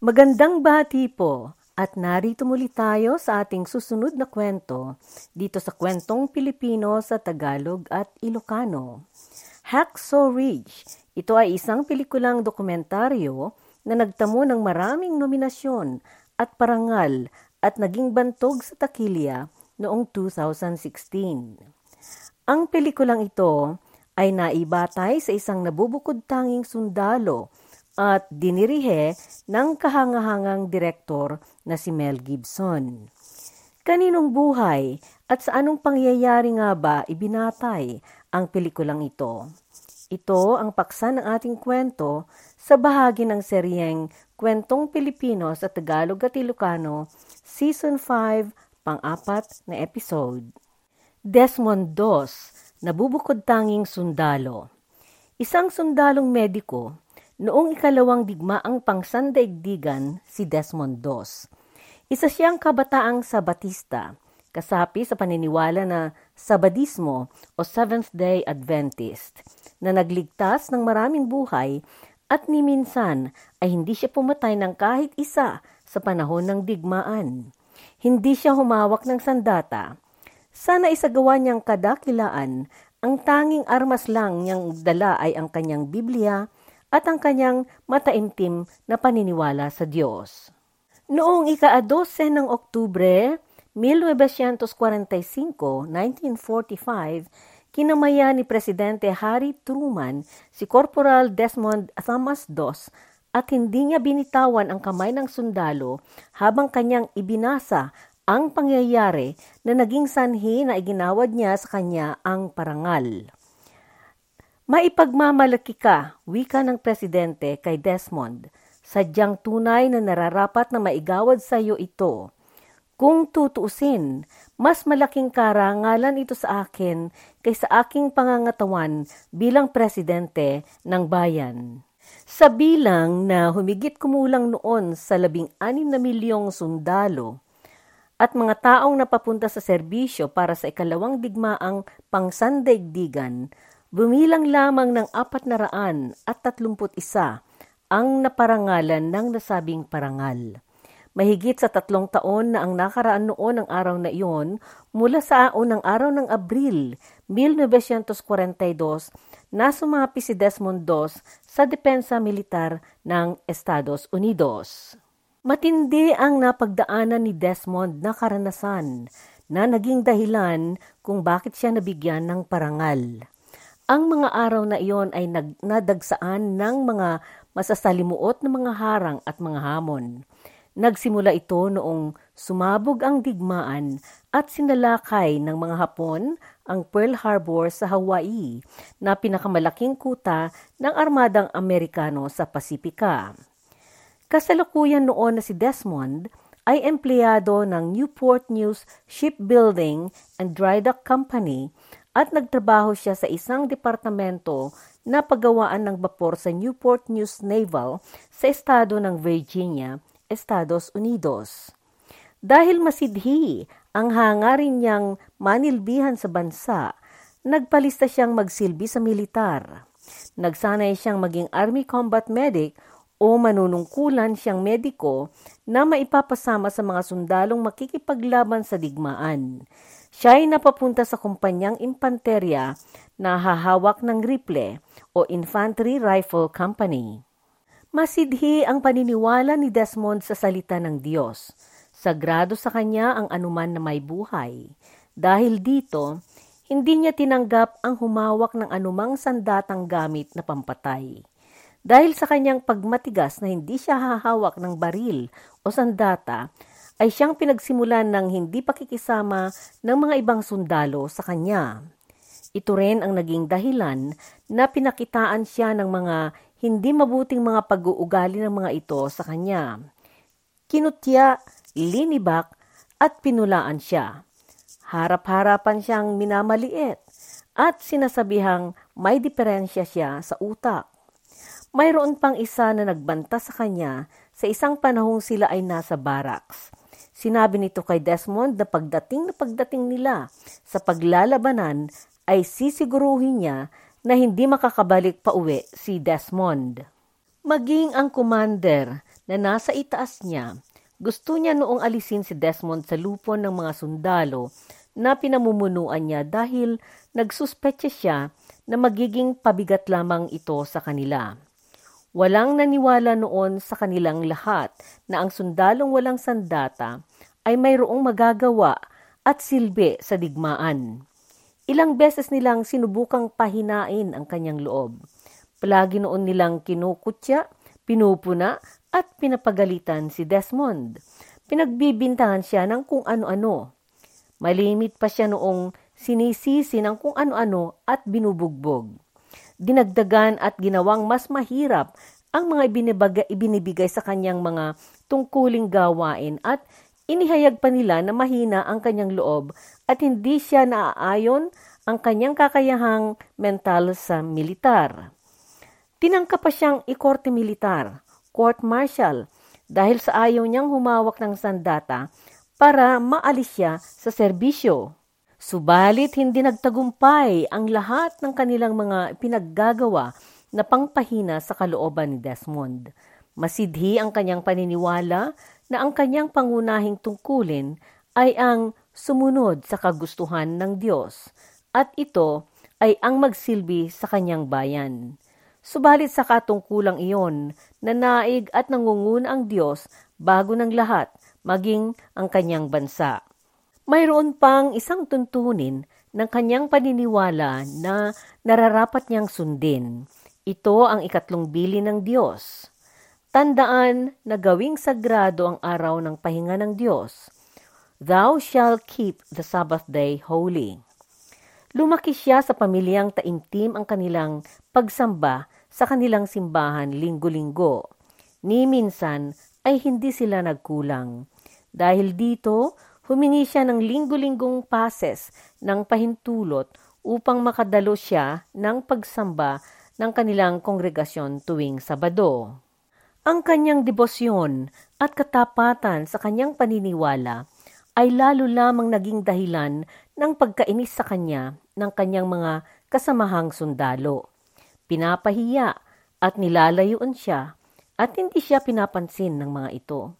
Magandang bati po at narito muli tayo sa ating susunod na kwento dito sa kwentong Pilipino sa Tagalog at Ilocano. Hacksaw Ridge. Ito ay isang pelikulang dokumentaryo na nagtamo ng maraming nominasyon at parangal at naging bantog sa takilya noong 2016. Ang pelikulang ito ay naibatay sa isang nabubukod tanging sundalo at dinirihe ng kahangahangang direktor na si Mel Gibson. Kaninong buhay at sa anong pangyayari nga ba ibinatay ang pelikulang ito? Ito ang paksa ng ating kwento sa bahagi ng seryeng Kwentong Pilipino sa Tagalog at Ilocano, Season 5, pang-apat na episode. Desmond Dos, nabubukod tanging sundalo. Isang sundalong mediko Noong ikalawang digmaang pangsandaigdigan si Desmond Dos. Isa siyang kabataang Sabatista, kasapi sa paniniwala na Sabadismo o Seventh-day Adventist, na nagligtas ng maraming buhay at ni minsan ay hindi siya pumatay ng kahit isa sa panahon ng digmaan. Hindi siya humawak ng sandata. Sana isagawa niyang kadakilaan, ang tanging armas lang niyang dala ay ang kanyang Biblia, at ang kanyang mataimtim na paniniwala sa Diyos. Noong ika-12 ng Oktubre 1945, 1945, kinamaya ni Presidente Harry Truman si Corporal Desmond Thomas Dos at hindi niya binitawan ang kamay ng sundalo habang kanyang ibinasa ang pangyayari na naging sanhi na iginawad niya sa kanya ang parangal. Maipagmamalaki ka, wika ng presidente kay Desmond, sadyang tunay na nararapat na maigawad sa iyo ito. Kung tutuusin, mas malaking karangalan ito sa akin kaysa aking pangangatawan bilang presidente ng bayan. Sa bilang na humigit kumulang noon sa labing anim na milyong sundalo at mga taong napapunta sa serbisyo para sa ikalawang digmaang pangsandaigdigan, Bumilang lamang ng apat na raan at tatlumput isa ang naparangalan ng nasabing parangal. Mahigit sa tatlong taon na ang nakaraan noon ang araw na iyon, mula sa unang araw ng Abril 1942, na sumapi si Desmond Dos sa depensa militar ng Estados Unidos. Matindi ang napagdaanan ni Desmond na karanasan na naging dahilan kung bakit siya nabigyan ng parangal. Ang mga araw na iyon ay nag, nadagsaan ng mga masasalimuot na mga harang at mga hamon. Nagsimula ito noong sumabog ang digmaan at sinalakay ng mga Hapon ang Pearl Harbor sa Hawaii na pinakamalaking kuta ng armadang Amerikano sa Pasipika. Kasalukuyan noon na si Desmond ay empleyado ng Newport News Shipbuilding and Dry Dock Company at nagtrabaho siya sa isang departamento na paggawaan ng bapor sa Newport News Naval sa estado ng Virginia, Estados Unidos. Dahil masidhi ang hangarin niyang manilbihan sa bansa, nagpalista siyang magsilbi sa militar. Nagsanay siyang maging Army Combat Medic o manunungkulan siyang mediko na maipapasama sa mga sundalong makikipaglaban sa digmaan. Siya ay napapunta sa kumpanyang impanterya na hahawak ng rifle o Infantry Rifle Company. Masidhi ang paniniwala ni Desmond sa salita ng Diyos. Sagrado sa kanya ang anuman na may buhay. Dahil dito, hindi niya tinanggap ang humawak ng anumang sandatang gamit na pampatay. Dahil sa kanyang pagmatigas na hindi siya hahawak ng baril o sandata, ay siyang pinagsimulan ng hindi pakikisama ng mga ibang sundalo sa kanya. Ito rin ang naging dahilan na pinakitaan siya ng mga hindi mabuting mga pag-uugali ng mga ito sa kanya. Kinutya, linibak, at pinulaan siya. Harap-harapan siyang minamaliit at sinasabihang may diferensya siya sa utak. Mayroon pang isa na nagbanta sa kanya sa isang panahong sila ay nasa barracks. Sinabi nito kay Desmond na pagdating na pagdating nila sa paglalabanan ay sisiguruhin niya na hindi makakabalik pa uwi si Desmond. Maging ang commander na nasa itaas niya, gusto niya noong alisin si Desmond sa lupon ng mga sundalo na pinamumunuan niya dahil nagsuspetsa siya na magiging pabigat lamang ito sa kanila. Walang naniwala noon sa kanilang lahat na ang sundalong walang sandata ay mayroong magagawa at silbi sa digmaan. Ilang beses nilang sinubukang pahinain ang kanyang loob. Palagi noon nilang kinukutya, pinupuna at pinapagalitan si Desmond. Pinagbibintangan siya ng kung ano-ano. Malimit pa siya noong sinisisi ng kung ano-ano at binubugbog. Dinagdagan at ginawang mas mahirap ang mga ibinibigay, ibinibigay sa kanyang mga tungkuling gawain at inihayag pa nila na mahina ang kanyang loob at hindi siya naaayon ang kanyang kakayahang mental sa militar. Tinangka pa siyang ikorte militar, court martial, dahil sa ayaw niyang humawak ng sandata para maalis siya sa serbisyo. Subalit hindi nagtagumpay ang lahat ng kanilang mga pinaggagawa na pangpahina sa kalooban ni Desmond. Masidhi ang kanyang paniniwala na ang kanyang pangunahing tungkulin ay ang sumunod sa kagustuhan ng Diyos at ito ay ang magsilbi sa kanyang bayan. Subalit sa katungkulang iyon, nanaig at nangunguna ang Diyos bago ng lahat, maging ang kanyang bansa. Mayroon pang isang tuntunin ng kanyang paniniwala na nararapat niyang sundin. Ito ang ikatlong bili ng Diyos. Tandaan na gawing sagrado ang araw ng pahinga ng Diyos. Thou shall keep the Sabbath day holy. Lumaki siya sa pamilyang taimtim ang kanilang pagsamba sa kanilang simbahan linggo-linggo. Ni minsan ay hindi sila nagkulang. Dahil dito, Humingi siya ng linggo-linggong pases ng pahintulot upang makadalo siya ng pagsamba ng kanilang kongregasyon tuwing Sabado. Ang kanyang debosyon at katapatan sa kanyang paniniwala ay lalo lamang naging dahilan ng pagkainis sa kanya ng kanyang mga kasamahang sundalo. Pinapahiya at nilalayuan siya at hindi siya pinapansin ng mga ito.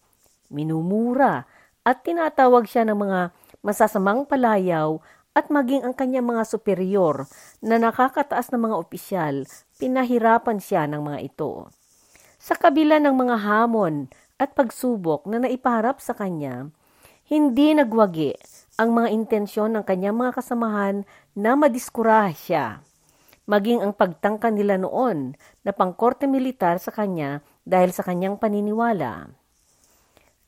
Minumura at tinatawag siya ng mga masasamang palayaw at maging ang kanyang mga superior na nakakataas na mga opisyal, pinahirapan siya ng mga ito. Sa kabila ng mga hamon at pagsubok na naipaharap sa kanya, hindi nagwagi ang mga intensyon ng kanyang mga kasamahan na madiskurahe siya. Maging ang pagtangka nila noon na pangkorte militar sa kanya dahil sa kanyang paniniwala.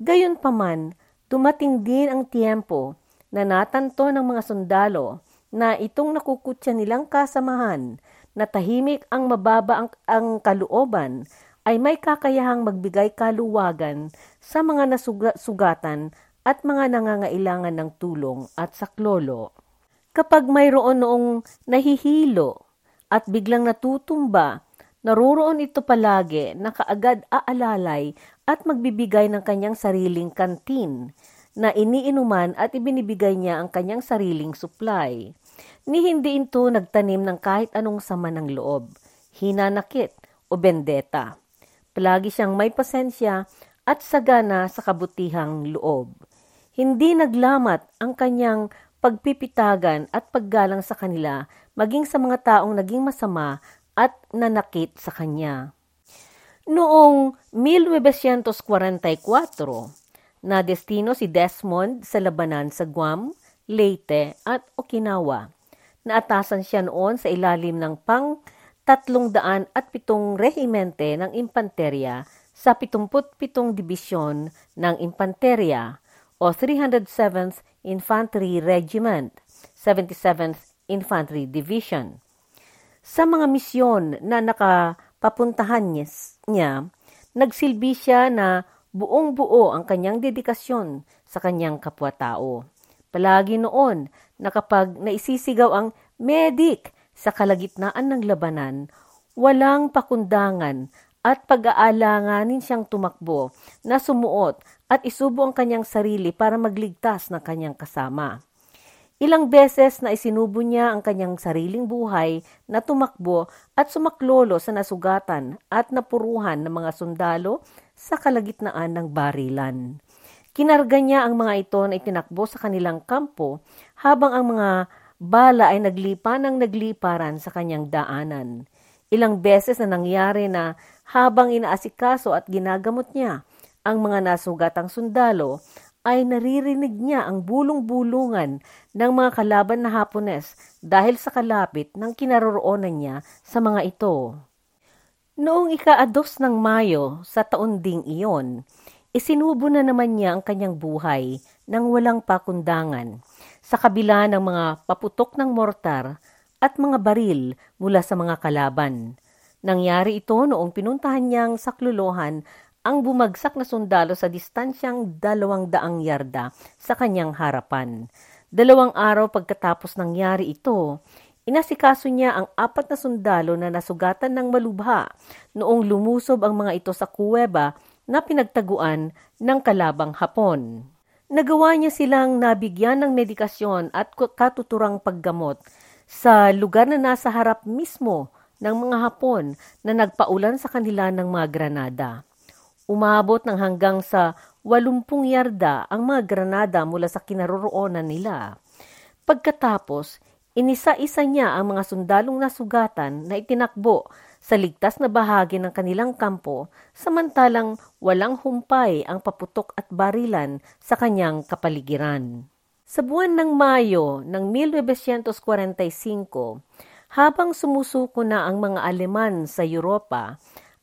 Gayunpaman, Dumating din ang tiempo na natanto ng mga sundalo na itong nakukutya nilang kasamahan na tahimik ang mababa ang, ang kalooban ay may kakayahang magbigay kaluwagan sa mga nasugatan at mga nangangailangan ng tulong at saklolo. Kapag mayroon noong nahihilo at biglang natutumba, naroroon ito palagi na kaagad aalalay at magbibigay ng kanyang sariling kantin na iniinuman at ibinibigay niya ang kanyang sariling supply. Ni hindi ito nagtanim ng kahit anong sama ng loob, hinanakit o bendeta. Palagi siyang may pasensya at sagana sa kabutihang loob. Hindi naglamat ang kanyang pagpipitagan at paggalang sa kanila maging sa mga taong naging masama at nanakit sa kanya. Noong 1944, na destino si Desmond sa labanan sa Guam, Leyte at Okinawa. Naatasan siya noon sa ilalim ng pang tatlong daan at pitong rehimente ng impanterya sa 77 Dibisyon ng Impanterya o 307th Infantry Regiment, 77th Infantry Division. Sa mga misyon na nakapapuntahan niya, nagsilbi siya na buong buo ang kanyang dedikasyon sa kanyang kapwa-tao. Palagi noon na kapag naisisigaw ang medic sa kalagitnaan ng labanan, walang pakundangan at pag-aalanganin siyang tumakbo na sumuot at isubo ang kanyang sarili para magligtas ng kanyang kasama. Ilang beses na isinubo niya ang kanyang sariling buhay na tumakbo at sumaklolo sa nasugatan at napuruhan ng mga sundalo sa kalagitnaan ng barilan. Kinarga niya ang mga ito na itinakbo sa kanilang kampo habang ang mga bala ay naglipa ng nagliparan sa kanyang daanan. Ilang beses na nangyari na habang inaasikaso at ginagamot niya ang mga nasugatang sundalo, ay naririnig niya ang bulong-bulungan ng mga kalaban na Hapones dahil sa kalapit ng kinaroroonan niya sa mga ito. Noong ika-2 ng Mayo sa taon ding iyon, Isinubo na naman niya ang kanyang buhay nang walang pakundangan sa kabila ng mga paputok ng mortar at mga baril mula sa mga kalaban. Nangyari ito noong pinuntahan niyang sakluluhan ang bumagsak na sundalo sa distansyang dalawang daang yarda sa kanyang harapan. Dalawang araw pagkatapos nangyari ito, inasikaso niya ang apat na sundalo na nasugatan ng malubha noong lumusob ang mga ito sa kuweba na pinagtaguan ng kalabang Hapon. Nagawa niya silang nabigyan ng medikasyon at katuturang paggamot sa lugar na nasa harap mismo ng mga Hapon na nagpaulan sa kanila ng mga granada. Umabot ng hanggang sa 80 yarda ang mga granada mula sa kinaroroonan nila. Pagkatapos, inisa-isa niya ang mga sundalong nasugatan na itinakbo sa ligtas na bahagi ng kanilang kampo samantalang walang humpay ang paputok at barilan sa kanyang kapaligiran. Sa buwan ng Mayo ng 1945, habang sumusuko na ang mga Aleman sa Europa,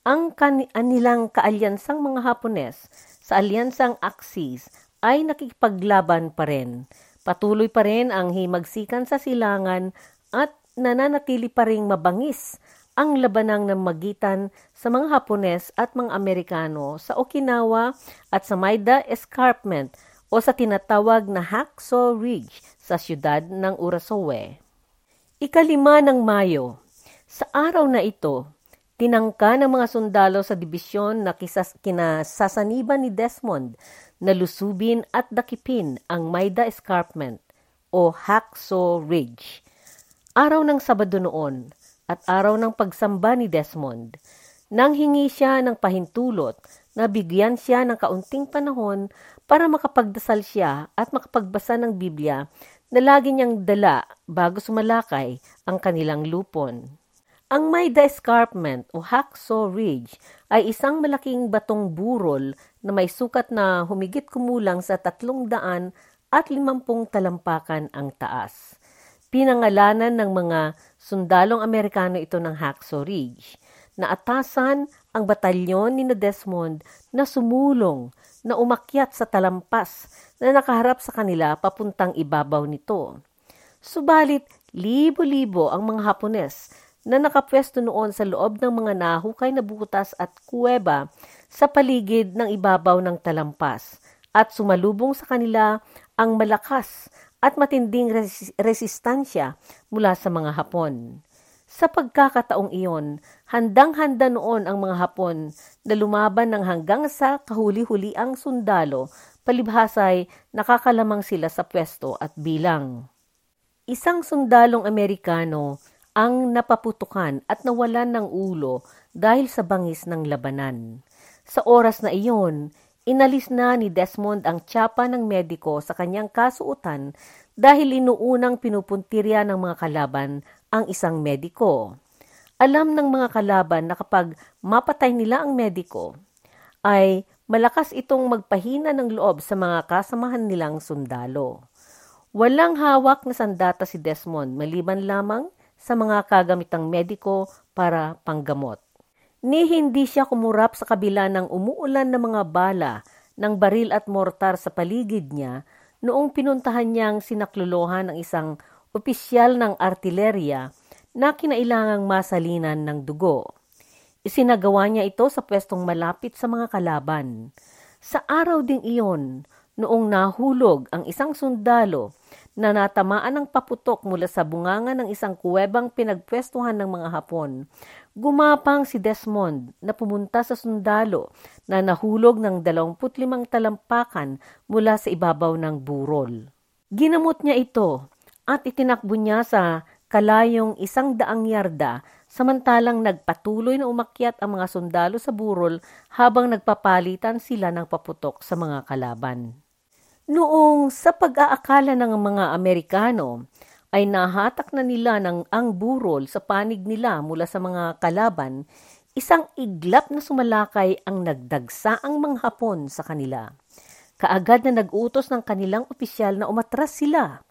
ang kanilang kaalyansang mga Hapones sa alyansang Axis ay nakikipaglaban pa rin. Patuloy pa rin ang himagsikan sa silangan at nananatili pa ring mabangis ang labanang ng magitan sa mga Hapones at mga Amerikano sa Okinawa at sa Maida Escarpment o sa tinatawag na Hacksaw Ridge sa siyudad ng Urasoe. Ikalima ng Mayo. Sa araw na ito, tinangka ng mga sundalo sa dibisyon na kisas, kinasasaniban ni Desmond na lusubin at dakipin ang Maida Escarpment o Hacksaw Ridge. Araw ng Sabado noon, at araw ng pagsamba ni Desmond. Nang hingi siya ng pahintulot na bigyan siya ng kaunting panahon para makapagdasal siya at makapagbasa ng Biblia na lagi niyang dala bago sumalakay ang kanilang lupon. Ang Maida Escarpment o Hacksaw Ridge ay isang malaking batong burol na may sukat na humigit kumulang sa tatlong daan at limampung talampakan ang taas. Pinangalanan ng mga sundalong Amerikano ito ng Hacksaw Ridge. Naatasan ang batalyon ni na Desmond na sumulong na umakyat sa talampas na nakaharap sa kanila papuntang ibabaw nito. Subalit, libo-libo ang mga Hapones na nakapwesto noon sa loob ng mga nahukay na butas at kuweba sa paligid ng ibabaw ng talampas at sumalubong sa kanila ang malakas at matinding res- resistansya mula sa mga Hapon. Sa pagkakataong iyon, handang-handa noon ang mga Hapon na lumaban ng hanggang sa kahuli-huli ang sundalo, palibhasay nakakalamang sila sa pwesto at bilang. Isang sundalong Amerikano ang napaputukan at nawalan ng ulo dahil sa bangis ng labanan. Sa oras na iyon, Inalis na ni Desmond ang tsapa ng mediko sa kanyang kasuutan dahil inuunang pinupuntirya ng mga kalaban ang isang mediko. Alam ng mga kalaban na kapag mapatay nila ang mediko, ay malakas itong magpahina ng loob sa mga kasamahan nilang sundalo. Walang hawak na sandata si Desmond maliban lamang sa mga kagamitang mediko para panggamot ni hindi siya kumurap sa kabila ng umuulan ng mga bala ng baril at mortar sa paligid niya noong pinuntahan niyang sinaklolohan ng isang opisyal ng artilerya na kinailangang masalinan ng dugo. Isinagawa niya ito sa pwestong malapit sa mga kalaban. Sa araw ding iyon, noong nahulog ang isang sundalo na natamaan ng paputok mula sa bunganga ng isang kuwebang pinagpwestuhan ng mga Hapon, Gumapang si Desmond na pumunta sa sundalo na nahulog ng 25 talampakan mula sa ibabaw ng burol. Ginamot niya ito at itinakbo niya sa kalayong isang daang yarda samantalang nagpatuloy na umakyat ang mga sundalo sa burol habang nagpapalitan sila ng paputok sa mga kalaban. Noong sa pag-aakala ng mga Amerikano ay nahatak na nila ng ang burol sa panig nila mula sa mga kalaban, isang iglap na sumalakay ang nagdagsa ang mga Hapon sa kanila. Kaagad na nag-utos ng kanilang opisyal na umatras sila.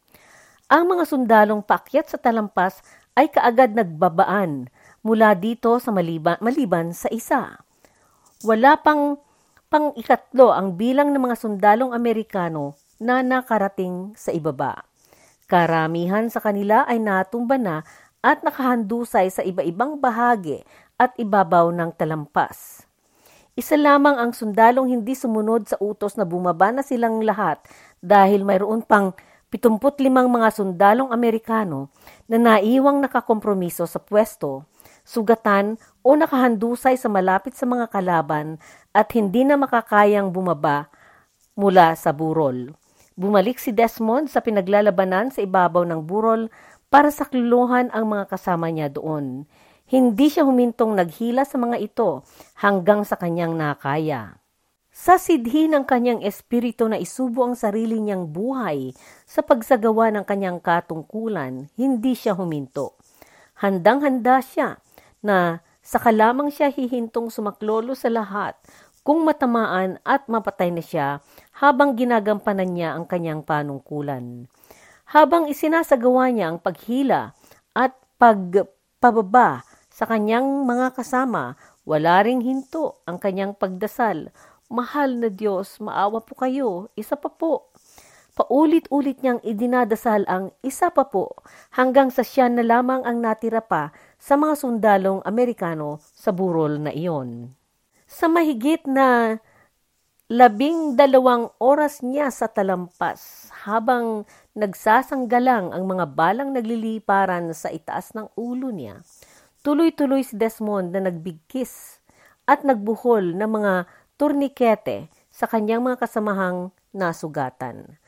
Ang mga sundalong paakyat sa talampas ay kaagad nagbabaan mula dito sa maliban, maliban sa isa. Wala pang pang ikatlo ang bilang ng mga sundalong Amerikano na nakarating sa ibaba. Karamihan sa kanila ay natumba na at nakahandusay sa iba-ibang bahagi at ibabaw ng talampas. Isa lamang ang sundalong hindi sumunod sa utos na bumaba na silang lahat dahil mayroon pang 75 mga sundalong Amerikano na naiwang nakakompromiso sa pwesto, sugatan o nakahandusay sa malapit sa mga kalaban at hindi na makakayang bumaba mula sa burol. Bumalik si Desmond sa pinaglalabanan sa ibabaw ng burol para sakluluhan ang mga kasama niya doon. Hindi siya humintong naghila sa mga ito hanggang sa kanyang nakaya. Sa sidhi ng kanyang espiritu na isubo ang sarili niyang buhay sa pagsagawa ng kanyang katungkulan, hindi siya huminto. Handang-handa siya na saka lamang siya hihintong sumaklolo sa lahat kung matamaan at mapatay na siya habang ginagampanan niya ang kanyang panungkulan. Habang isinasagawa niya ang paghila at pagpababa sa kanyang mga kasama, wala ring hinto ang kanyang pagdasal. Mahal na Diyos, maawa po kayo, isa pa po. Paulit-ulit niyang idinadasal ang isa pa po hanggang sa siya na lamang ang natira pa sa mga sundalong Amerikano sa burol na iyon. Sa mahigit na labing dalawang oras niya sa talampas habang nagsasanggalang ang mga balang nagliliparan sa itaas ng ulo niya. Tuloy-tuloy si Desmond na nagbigkis at nagbuhol ng mga turnikete sa kanyang mga kasamahang nasugatan.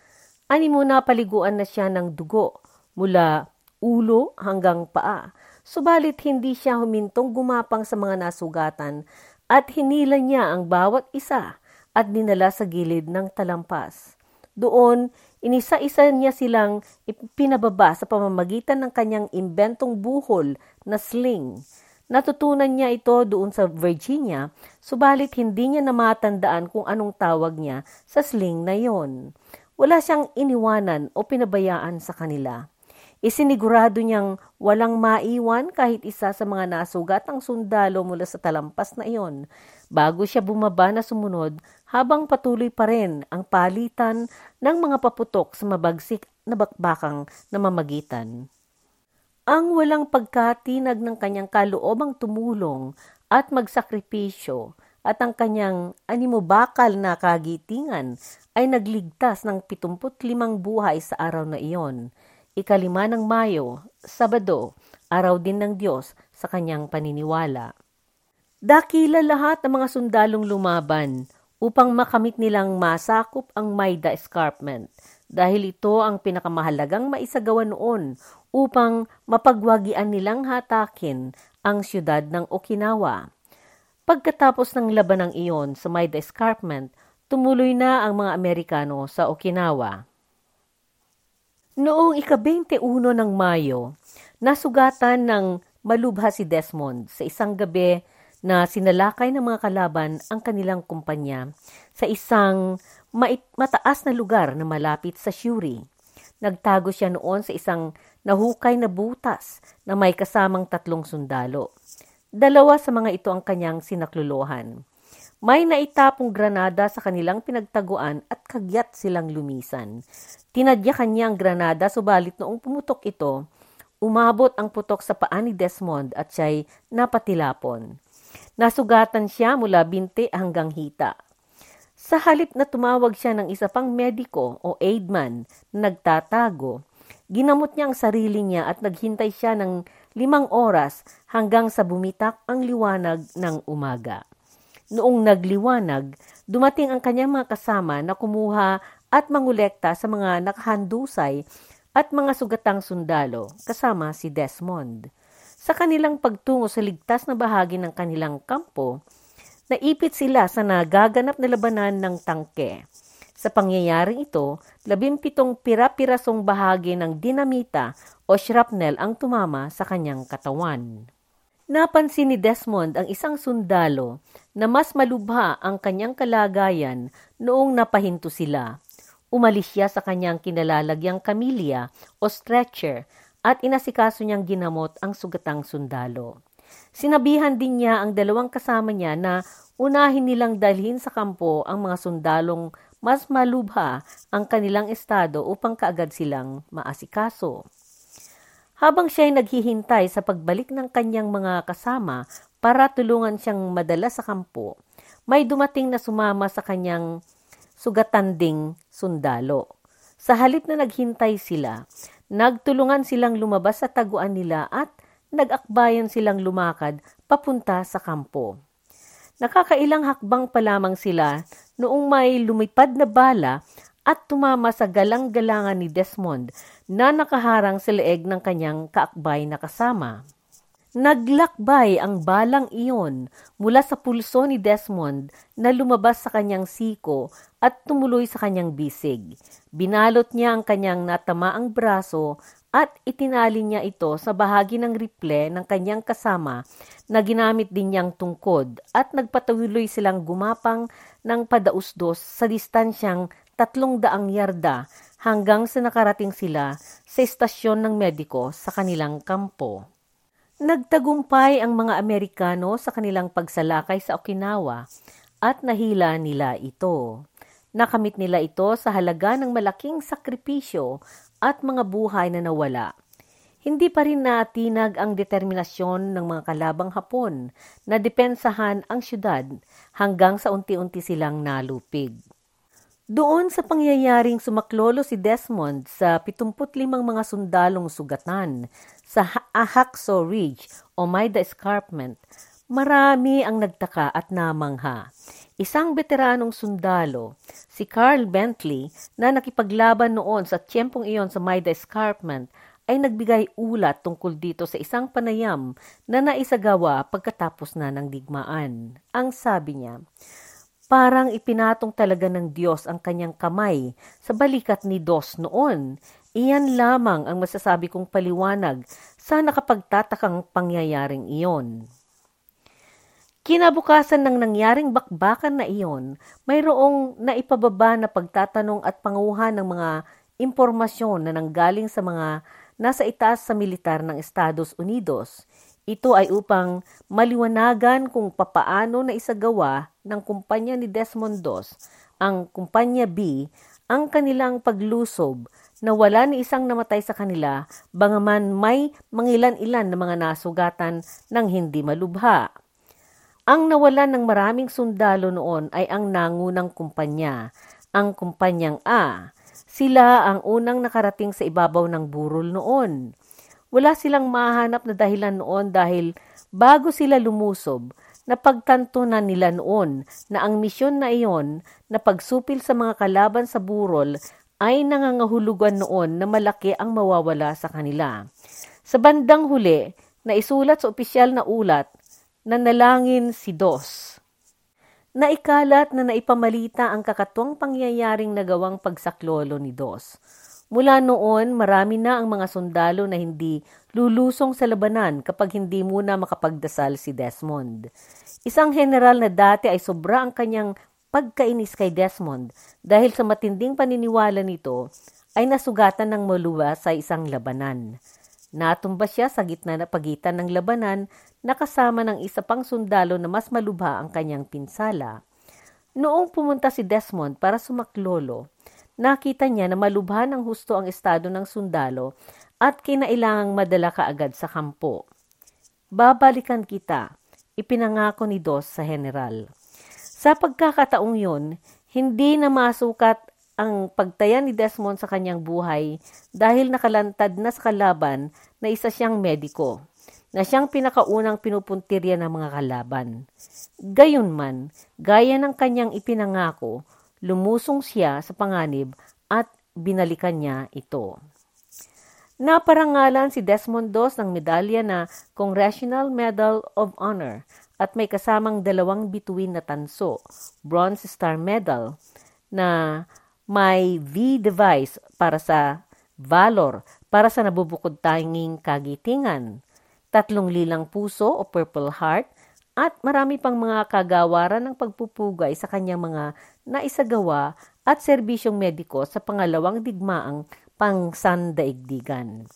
Ani mo na paliguan na siya ng dugo mula ulo hanggang paa, subalit hindi siya humintong gumapang sa mga nasugatan at hinila niya ang bawat isa at dinala sa gilid ng talampas. Doon, inisa-isa niya silang ipinababa sa pamamagitan ng kanyang imbentong buhol na sling. Natutunan niya ito doon sa Virginia, subalit hindi niya namatandaan kung anong tawag niya sa sling na yon. Wala siyang iniwanan o pinabayaan sa kanila. Isinigurado niyang walang maiwan kahit isa sa mga nasugatang sundalo mula sa talampas na iyon bago siya bumaba na sumunod habang patuloy pa rin ang palitan ng mga paputok sa mabagsik na bakbakang namamagitan ang walang pagkatinag ng kanyang kaloobang tumulong at magsakripisyo at ang kanyang animobakal na kagitingan ay nagligtas ng 75 buhay sa araw na iyon. Ikalima ng Mayo, Sabado, araw din ng Diyos sa kanyang paniniwala. Dakila lahat ng mga sundalong lumaban upang makamit nilang masakop ang Maida Escarpment dahil ito ang pinakamahalagang maisagawa noon upang mapagwagian nilang hatakin ang siyudad ng Okinawa. Pagkatapos ng labanang iyon sa Maida Escarpment, tumuloy na ang mga Amerikano sa Okinawa. Noong ika-21 ng Mayo, nasugatan ng malubha si Desmond sa isang gabi na sinalakay ng mga kalaban ang kanilang kumpanya sa isang mataas na lugar na malapit sa Shuri. Nagtago siya noon sa isang nahukay na butas na may kasamang tatlong sundalo. Dalawa sa mga ito ang kanyang sinakluluhan. May naitapong granada sa kanilang pinagtaguan at kagyat silang lumisan. Tinadya kanya ang granada subalit noong pumutok ito, umabot ang putok sa paa ni Desmond at siya'y napatilapon. Nasugatan siya mula binti hanggang hita. Sa halip na tumawag siya ng isa pang mediko o aidman na nagtatago, ginamot niya ang sarili niya at naghintay siya ng limang oras hanggang sa bumitak ang liwanag ng umaga. Noong nagliwanag, dumating ang kanyang mga kasama na kumuha at mangulekta sa mga nakahandusay at mga sugatang sundalo kasama si Desmond. Sa kanilang pagtungo sa ligtas na bahagi ng kanilang kampo, naipit sila sa nagaganap na labanan ng tangke. Sa pangyayaring ito, labimpitong pira-pirasong bahagi ng dinamita o shrapnel ang tumama sa kanyang katawan. Napansin ni Desmond ang isang sundalo na mas malubha ang kanyang kalagayan noong napahinto sila. Umalis siya sa kanyang kinalalagyang kamilya o stretcher at inasikaso niyang ginamot ang sugatang sundalo. Sinabihan din niya ang dalawang kasama niya na unahin nilang dalhin sa kampo ang mga sundalong mas malubha ang kanilang estado upang kaagad silang maasikaso. Habang siya ay naghihintay sa pagbalik ng kanyang mga kasama para tulungan siyang madala sa kampo, may dumating na sumama sa kanyang sugatanding sundalo. Sa halip na naghintay sila, nagtulungan silang lumabas sa taguan nila at nag-akbayan silang lumakad papunta sa kampo. Nakakailang hakbang pa lamang sila noong may lumipad na bala at tumama sa galang-galangan ni Desmond na nakaharang sa leeg ng kanyang kaakbay na kasama. Naglakbay ang balang iyon mula sa pulso ni Desmond na lumabas sa kanyang siko at tumuloy sa kanyang bisig. Binalot niya ang kanyang natamaang braso at itinali niya ito sa bahagi ng riple ng kanyang kasama na ginamit din niyang tungkod at nagpatuloy silang gumapang ng padausdos sa distansyang tatlong daang yarda hanggang sa nakarating sila sa estasyon ng mediko sa kanilang kampo. Nagtagumpay ang mga Amerikano sa kanilang pagsalakay sa Okinawa at nahila nila ito. Nakamit nila ito sa halaga ng malaking sakripisyo at mga buhay na nawala. Hindi pa rin natinag ang determinasyon ng mga kalabang Hapon na depensahan ang syudad hanggang sa unti-unti silang nalupig. Doon sa pangyayaring sumaklolo si Desmond sa 75 mga sundalong sugatan sa Ahakso Ridge o Maida Escarpment, marami ang nagtaka at namangha. Isang veteranong sundalo, si Carl Bentley, na nakipaglaban noon sa tiyempong iyon sa Maida Escarpment, ay nagbigay ulat tungkol dito sa isang panayam na naisagawa pagkatapos na ng digmaan. Ang sabi niya, Parang ipinatong talaga ng Diyos ang kanyang kamay sa balikat ni Dos noon. Iyan lamang ang masasabi kong paliwanag sa nakapagtatakang pangyayaring iyon. Kinabukasan ng nangyaring bakbakan na iyon, mayroong naipababa na pagtatanong at panguhan ng mga impormasyon na nanggaling sa mga nasa itaas sa militar ng Estados Unidos. Ito ay upang maliwanagan kung papaano na isagawa ng kumpanya ni Desmond Dos, ang kumpanya B, ang kanilang paglusob na wala ni isang namatay sa kanila, bangaman may mangilan-ilan na mga nasugatan ng hindi malubha. Ang nawalan ng maraming sundalo noon ay ang nangunang kumpanya, ang kumpanyang A. Sila ang unang nakarating sa ibabaw ng burol noon. Wala silang mahanap na dahilan noon dahil bago sila lumusob, napagtanto na nila noon na ang misyon na iyon na pagsupil sa mga kalaban sa burol ay nangangahulugan noon na malaki ang mawawala sa kanila. Sa bandang huli, na isulat sa opisyal na ulat na nalangin si Dos. Naikalat na naipamalita ang kakatuwang pangyayaring nagawang pagsaklolo ni Dos. Mula noon, marami na ang mga sundalo na hindi lulusong sa labanan kapag hindi muna makapagdasal si Desmond. Isang general na dati ay sobra ang kanyang pagkainis kay Desmond dahil sa matinding paniniwala nito ay nasugatan ng maluwa sa isang labanan. Natumba siya sa gitna na pagitan ng labanan na kasama ng isa pang sundalo na mas malubha ang kanyang pinsala. Noong pumunta si Desmond para sumaklolo, nakita niya na malubha ng husto ang estado ng sundalo at kinailangang madala kaagad sa kampo. Babalikan kita, ipinangako ni Dos sa general. Sa pagkakataong yun, hindi na masukat ang pagtaya ni Desmond sa kanyang buhay dahil nakalantad na sa kalaban na isa siyang mediko, na siyang pinakaunang pinupuntirya ng mga kalaban. Gayunman, gaya ng kanyang ipinangako, lumusong siya sa panganib at binalikan niya ito. Naparangalan si Desmond Dos ng medalya na Congressional Medal of Honor at may kasamang dalawang bituin na tanso, Bronze Star Medal, na may V device para sa valor, para sa nabubukod tanging kagitingan, tatlong lilang puso o Purple Heart, at marami pang mga kagawaran ng pagpupugay sa kanyang mga naisagawa at serbisyong mediko sa pangalawang digmaang pangsandaigdigan.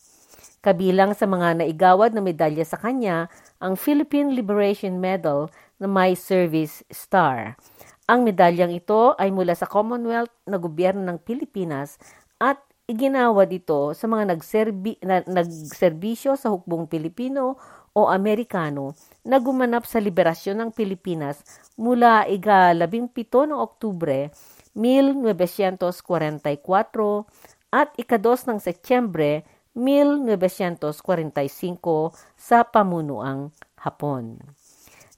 Kabilang sa mga naigawad na medalya sa kanya ang Philippine Liberation Medal na may Service Star. Ang medalyang ito ay mula sa Commonwealth na gobyerno ng Pilipinas at iginawa dito sa mga nagserbi, na, nagserbisyo sa hukbong Pilipino o Amerikano na gumanap sa liberasyon ng Pilipinas mula ika-17 ng Oktubre 1944 at ikados ng Setyembre 1945 sa pamunuang Hapon.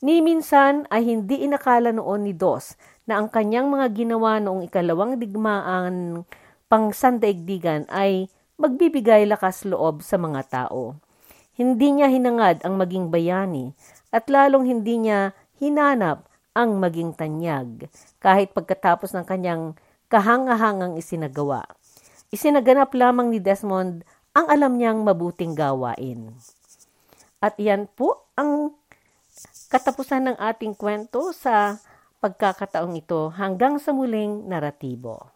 Ni minsan ay hindi inakala noon ni Dos na ang kanyang mga ginawa noong ikalawang digmaan pangsandaigdigan ay magbibigay lakas loob sa mga tao. Hindi niya hinangad ang maging bayani at lalong hindi niya hinanap ang maging tanyag kahit pagkatapos ng kanyang kahangahangang isinagawa. Isinaganap lamang ni Desmond ang alam niyang mabuting gawain. At yan po ang katapusan ng ating kwento sa pagkakataong ito hanggang sa muling naratibo.